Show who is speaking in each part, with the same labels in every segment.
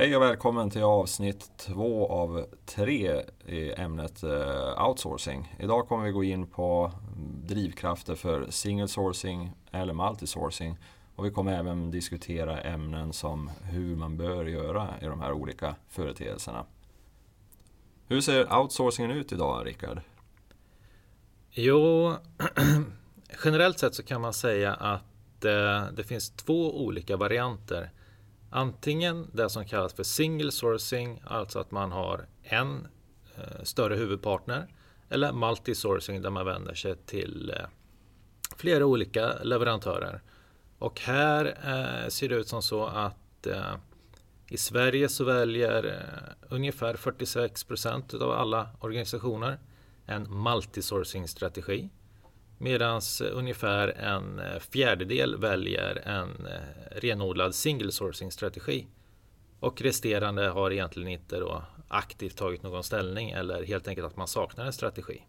Speaker 1: Hej och välkommen till avsnitt två av tre i ämnet eh, outsourcing. Idag kommer vi gå in på drivkrafter för single sourcing eller multisourcing. Och vi kommer även diskutera ämnen som hur man bör göra i de här olika företeelserna. Hur ser outsourcingen ut idag, Rickard?
Speaker 2: Jo, generellt sett så kan man säga att eh, det finns två olika varianter Antingen det som kallas för single sourcing, alltså att man har en eh, större huvudpartner, eller multi-sourcing där man vänder sig till eh, flera olika leverantörer. Och här eh, ser det ut som så att eh, i Sverige så väljer eh, ungefär 46 procent av alla organisationer en multi-sourcing strategi. Medan ungefär en eh, fjärdedel väljer en eh, renodlad single sourcing strategi. Och resterande har egentligen inte då aktivt tagit någon ställning eller helt enkelt att man saknar en strategi.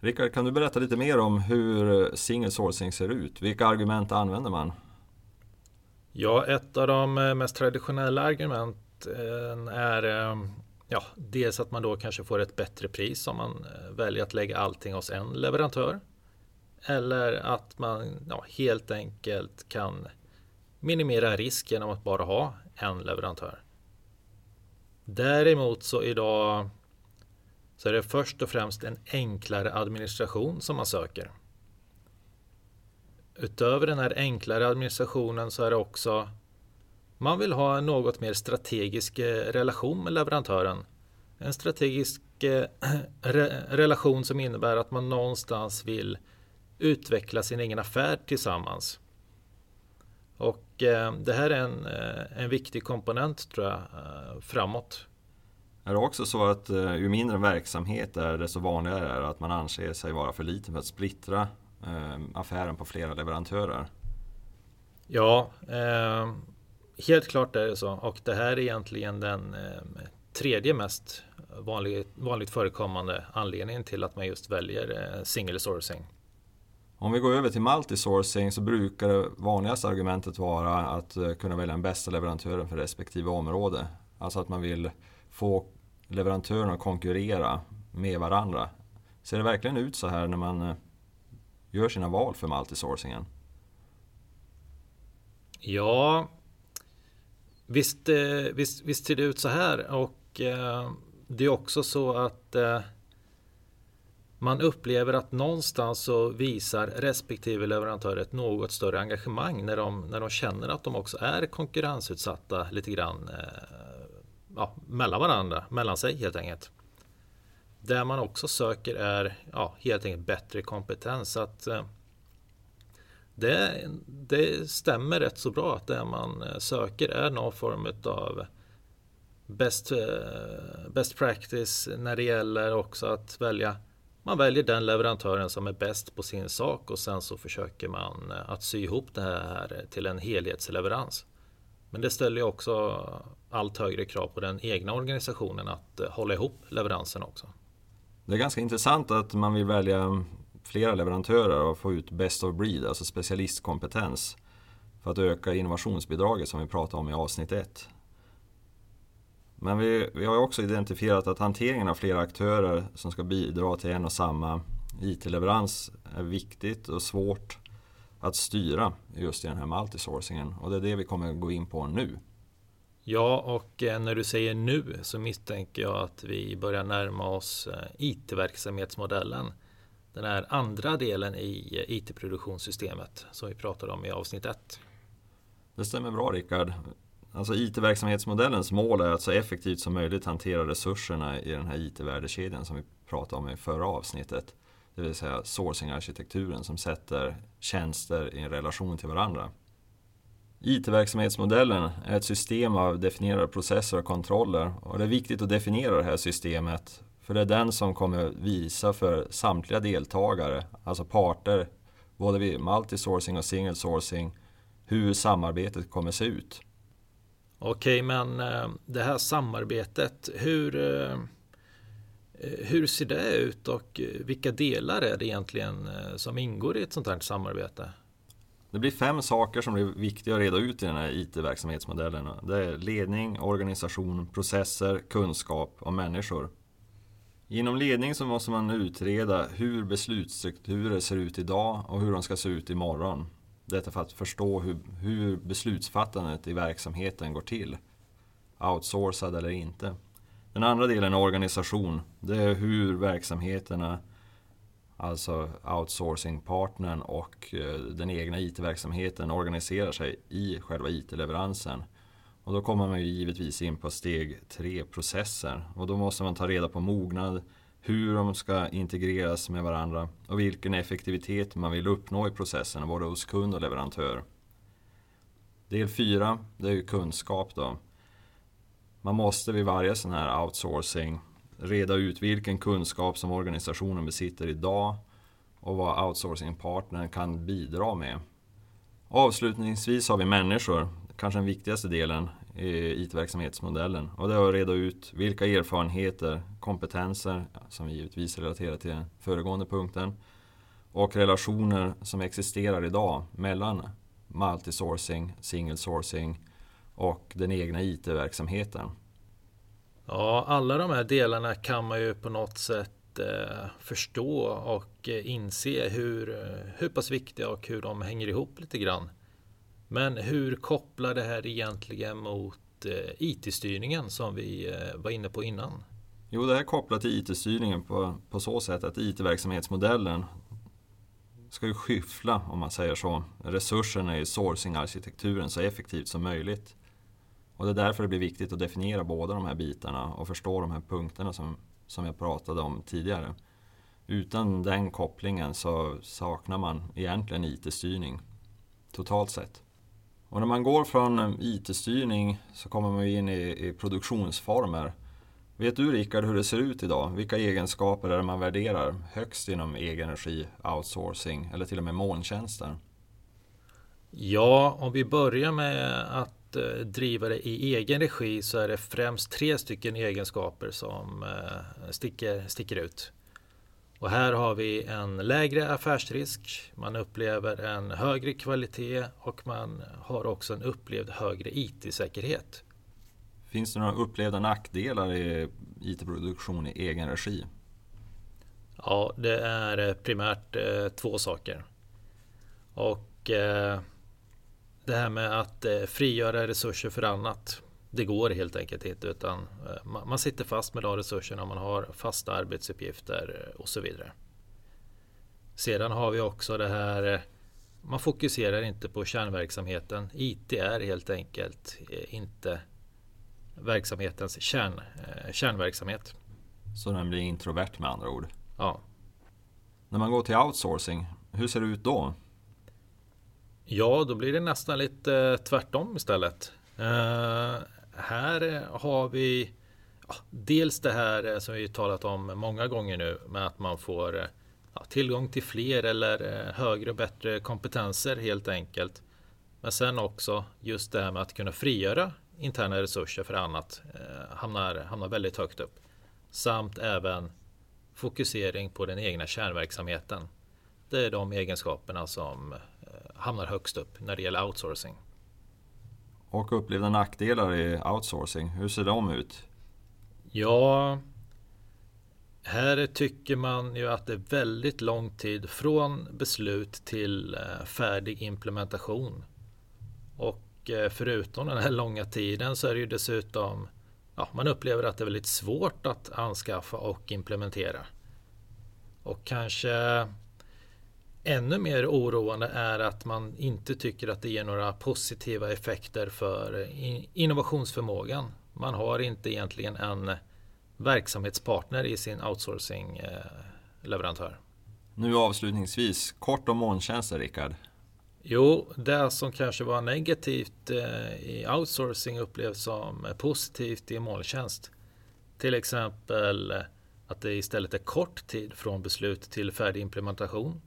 Speaker 1: Rickard, kan du berätta lite mer om hur single sourcing ser ut? Vilka argument använder man?
Speaker 2: Ja, ett av de eh, mest traditionella argumenten är ja, dels att man då kanske får ett bättre pris om man väljer att lägga allting hos en leverantör. Eller att man ja, helt enkelt kan minimera risk genom att bara ha en leverantör. Däremot så idag så är det först och främst en enklare administration som man söker. Utöver den här enklare administrationen så är det också man vill ha en något mer strategisk eh, relation med leverantören. En strategisk eh, re relation som innebär att man någonstans vill utveckla sin egen affär tillsammans. Och eh, det här är en, eh, en viktig komponent tror jag eh, framåt.
Speaker 1: Är det också så att eh, ju mindre verksamhet är desto vanligare är det att man anser sig vara för liten för att splittra eh, affären på flera leverantörer?
Speaker 2: Ja, helt klart är det så. Och det här är egentligen den tredje mest vanligt, vanligt förekommande anledningen till att man just väljer single sourcing.
Speaker 1: Om vi går över till multisourcing så brukar det vanligaste argumentet vara att eh, kunna välja den bästa leverantören för respektive område. Alltså att man vill få leverantörerna att konkurrera med varandra. Ser det verkligen ut så här när man eh, gör sina val för multisourcingen?
Speaker 2: Ja, visst, eh, visst, visst ser det ut så här och det är också så att man upplever att någonstans så visar respektive leverantör ett något större engagemang när de, när de känner att de också är konkurrensutsatta lite grann eh, ja, mellan varandra, mellan sig helt enkelt. Där man också söker är ja, helt enkelt bättre kompetens. Så att, eh, det, det stämmer rätt så bra att det man eh, söker är någon form av best, eh, best practice när det gäller också att välja man väljer den leverantören som är bäst på sin sak och sen så försöker man eh, att sy ihop det här till en helhetsleverans. Men det ställer ju också allt högre krav på den egna organisationen att eh, hålla ihop leveransen också.
Speaker 1: Det är ganska intressant att man vill välja flera leverantörer och få ut best of breed, alltså specialistkompetens för att öka innovationsbidraget som vi pratade om i avsnitt 1. Men vi, vi har också identifierat att hanteringen av flera aktörer som ska bidra till en och samma IT-leverans är viktigt och svårt att styra just i den här multisourcingen. Och det är det vi kommer gå in på nu.
Speaker 2: Ja, och eh, när du säger nu så misstänker jag att vi börjar närma oss eh, IT-verksamhetsmodellen. Den här andra delen i eh, IT-produktionssystemet som vi pratade om i avsnitt 1.
Speaker 1: Det stämmer bra Rickard. Alltså IT-verksamhetsmodellens mål är att så effektivt som möjligt hantera resurserna i den här IT-värdekedjan som vi pratade om i förra avsnittet. Det vill säga sourcing-arkitekturen som sätter tjänster i en relation till varandra. IT-verksamhetsmodellen är ett system av definierade processer och kontroller och det är viktigt att definiera det här systemet för det är den som kommer visa för samtliga deltagare, alltså parter, både vid multisourcing och single sourcing, hur samarbetet kommer se ut.
Speaker 2: Okej, men eh, det här samarbetet, hur, eh, hur ser det ut och eh, vilka delar är det egentligen som ingår i ett sånt här samarbete?
Speaker 1: Det blir fem saker som blir viktiga att reda ut i den här IT-verksamhetsmodellen. Det är ledning, organisation, processer, kunskap och människor. Inom ledning så måste man utreda hur beslutsstrukturer ser ut idag och hur de ska se ut imorgon. Detta för att förstå hur, hur beslutsfattandet i verksamheten går till. Outsourcad eller inte. Den andra delen är organisation. Det är hur verksamheterna, alltså outsourcingpartnern och eh, den egna IT-verksamheten organiserar sig i själva IT-leveransen. Och då kommer man ju givetvis in på steg tre, processer. Och då måste man ta reda på mognad, hur de ska integreras med varandra och vilken effektivitet man vill uppnå i processen, både hos kund och leverantör. Del fyra, det är ju kunskap då. Man måste vid varje sån här outsourcing reda ut vilken kunskap som organisationen besitter idag och vad outsourcingpartnern kan bidra med. Avslutningsvis har vi människor, kanske den viktigaste delen i IT-verksamhetsmodellen. Och det är att reda ut vilka erfarenheter, kompetenser, som vi givetvis relaterar till den föregående punkten, och relationer som existerar idag mellan multisourcing, single sourcing och den egna IT-verksamheten.
Speaker 2: Ja, alla de här delarna kan man ju på något sätt eh, förstå och eh, inse hur, eh, hur pass viktiga och hur de hänger ihop lite grann. Men hur kopplar det här egentligen mot eh, IT-styrningen som vi eh, var inne på innan?
Speaker 1: Jo, det här är kopplat till IT-styrningen på, på så sätt att IT-verksamhetsmodellen ska ju skyffla, om man säger så, resurserna i sourcing-arkitekturen så effektivt som möjligt. Och det är därför det blir viktigt att definiera båda de här bitarna och förstå de här punkterna som, som jag pratade om tidigare. Utan den kopplingen så saknar man egentligen IT-styrning totalt sett. Och när man går från eh, IT-styrning så kommer man in i, i produktionsformer. Vet du Rickard hur det ser ut idag? Vilka egenskaper är det man värderar högst inom egenergi, outsourcing eller till och med molntjänster?
Speaker 2: Ja, om vi börjar med att eh, driva det i egen regi så är det främst tre stycken egenskaper som eh, sticker, sticker ut. Och här har vi en lägre affärsrisk, man upplever en högre kvalitet och man har också en upplevd högre IT-säkerhet.
Speaker 1: Finns det några upplevda nackdelar i IT-produktion i egen regi?
Speaker 2: Ja, det är primärt eh, två saker. Och eh, det här med att eh, frigöra resurser för annat det går helt enkelt inte utan eh, man sitter fast med de resurserna man har fasta arbetsuppgifter eh, och så vidare. Sedan har vi också det här eh, man fokuserar inte på kärnverksamheten. IT är helt enkelt inte verksamhetens kärn, kärnverksamhet.
Speaker 1: Så den blir introvert med andra ord?
Speaker 2: Ja.
Speaker 1: När man går till outsourcing, hur ser det ut då?
Speaker 2: Ja, då blir det nästan lite tvärtom istället här eh, har vi ja, dels det här eh, som vi talat om många gånger nu med att man får eh, ja, tillgång till fler eller högre och bättre kompetenser helt enkelt. Men sen också just det här med att kunna frigöra interna resurser för annat eh, hamnar, hamnar väldigt högt upp. Samt även fokusering på den egna kärnverksamheten. Det är de egenskaperna som eh, hamnar högst upp när det gäller outsourcing.
Speaker 1: Och upplevda nackdelar i outsourcing, hur ser de ut?
Speaker 2: Ja, här tycker man ju att det är väldigt lång tid från beslut till eh, färdig implementation. Och eh, förutom den här långa tiden så är det ju dessutom ja, man upplever att det är väldigt svårt att anskaffa och implementera. Och kanske Ännu mer oroande är att man inte tycker att det ger några positiva effekter för innovationsförmågan. Man har inte egentligen en verksamhetspartner i sin outsourcing-leverantör.
Speaker 1: Nu avslutningsvis, kort om molntjänster Rickard.
Speaker 2: Jo, det som kanske var negativt eh, i outsourcing upplevs som positivt i molntjänst. Till exempel att det istället är kort tid från beslut till färdig implementation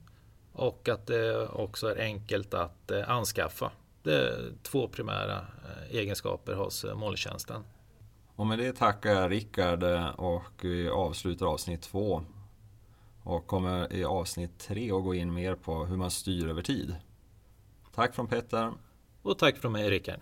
Speaker 2: och att det också är enkelt att eh, anskaffa. Det är två primära eh, egenskaper hos eh, molntjänsten.
Speaker 1: Och med det tackar jag Rickard och vi avslutar avsnitt två. Och kommer i avsnitt tre att gå in mer på hur man styr över tid. Tack från Petter.
Speaker 2: Och tack från mig Rickard.